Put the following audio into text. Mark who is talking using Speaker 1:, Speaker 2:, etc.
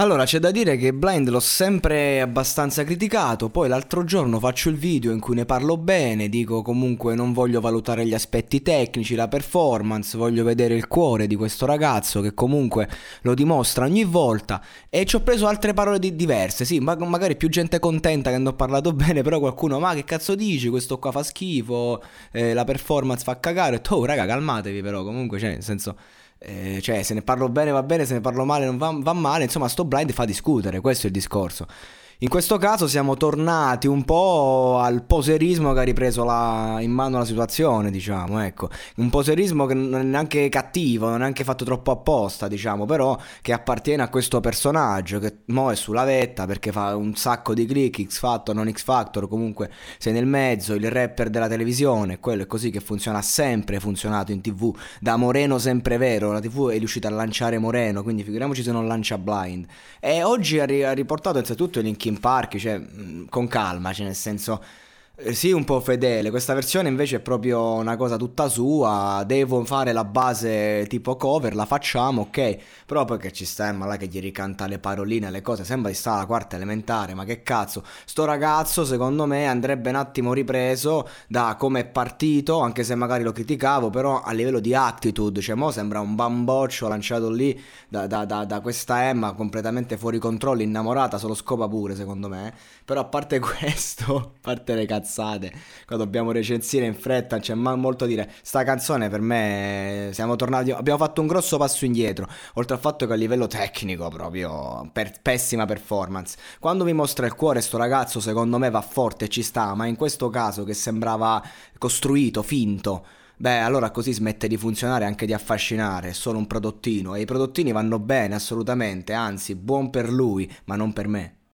Speaker 1: Allora, c'è da dire che Blind l'ho sempre abbastanza criticato, poi l'altro giorno faccio il video in cui ne parlo bene, dico comunque non voglio valutare gli aspetti tecnici, la performance, voglio vedere il cuore di questo ragazzo che comunque lo dimostra ogni volta e ci ho preso altre parole di- diverse, sì, ma- magari più gente contenta che ne ho parlato bene, però qualcuno, ma che cazzo dici, questo qua fa schifo, eh, la performance fa cagare, ho detto, oh raga calmatevi però, comunque, cioè, nel senso... Eh, cioè, se ne parlo bene va bene, se ne parlo male non va, va male. Insomma, sto blind fa discutere, questo è il discorso. In questo caso siamo tornati un po' al poserismo che ha ripreso la, in mano la situazione, diciamo, ecco. Un poserismo che non è neanche cattivo, non è neanche fatto troppo apposta, diciamo, però che appartiene a questo personaggio che mo è sulla vetta perché fa un sacco di click, X Factor, non X Factor, comunque sei nel mezzo, il rapper della televisione, quello è così che funziona sempre, funzionato in tv, da Moreno sempre vero, la tv è riuscita a lanciare Moreno, quindi figuriamoci se non lancia Blind. E oggi ha, ri- ha riportato innanzitutto Linkin Park, cioè mh, con calma, cioè nel senso eh, sì, un po' fedele. Questa versione invece è proprio una cosa tutta sua. Devo fare la base tipo cover, la facciamo, ok. Però poi che ci sta Emma là che gli ricanta le paroline, le cose. Sembra di stare alla quarta elementare, ma che cazzo. Sto ragazzo, secondo me, andrebbe un attimo ripreso da come è partito, anche se magari lo criticavo, però a livello di attitude. Cioè, mo sembra un bamboccio lanciato lì da, da- da- da questa Emma completamente fuori controllo, innamorata, se lo scopa pure, secondo me. Però a parte questo, a parte le cazzate, qua dobbiamo recensire in fretta, c'è molto da dire. Sta canzone per me siamo tornati, abbiamo fatto un grosso passo indietro, oltre al fatto che a livello tecnico proprio per- pessima performance. Quando mi mostra il cuore sto ragazzo secondo me va forte e ci sta, ma in questo caso che sembrava costruito, finto, Beh, allora così smette di funzionare e anche di affascinare, è solo un prodottino e i prodottini vanno bene assolutamente, anzi, buon per lui, ma non per me.